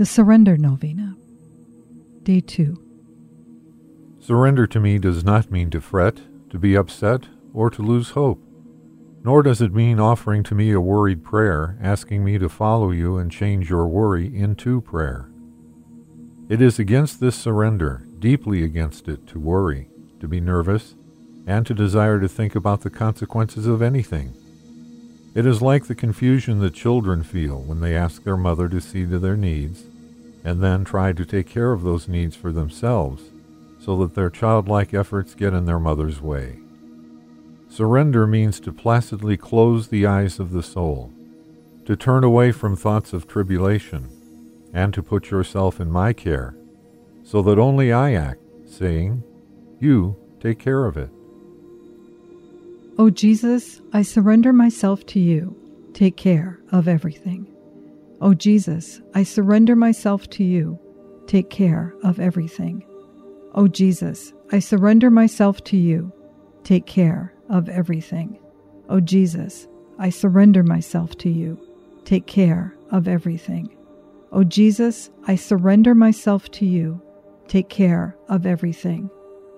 The Surrender Novena. Day 2. Surrender to me does not mean to fret, to be upset, or to lose hope. Nor does it mean offering to me a worried prayer, asking me to follow you and change your worry into prayer. It is against this surrender, deeply against it, to worry, to be nervous, and to desire to think about the consequences of anything. It is like the confusion that children feel when they ask their mother to see to their needs, and then try to take care of those needs for themselves, so that their childlike efforts get in their mother's way. Surrender means to placidly close the eyes of the soul, to turn away from thoughts of tribulation, and to put yourself in my care, so that only I act, saying, You take care of it. O Jesus, I surrender myself to you. Take care of everything. O Jesus, I surrender myself to you. Take care of everything. O Jesus, I surrender myself to you. Take care of everything. O Jesus, I surrender myself to you. Take care of everything. O Jesus, I surrender myself to you. Take care of everything.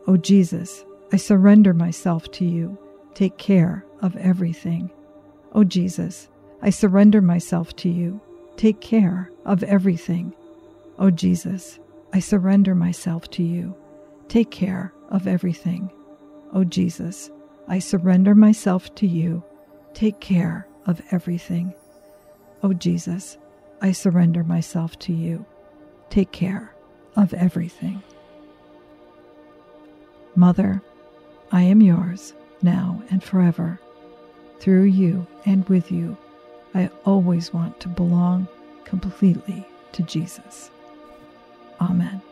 O Jesus, I surrender myself to you. Take care of everything. O Jesus, I surrender myself to you. Take care of everything. O Jesus, I surrender myself to you. Take care of everything. O Jesus, I surrender myself to you. Take care of everything. O Jesus, I surrender myself to you. Take care of everything. Mother, I am yours now and forever. Through you and with you, I always want to belong completely to Jesus. Amen.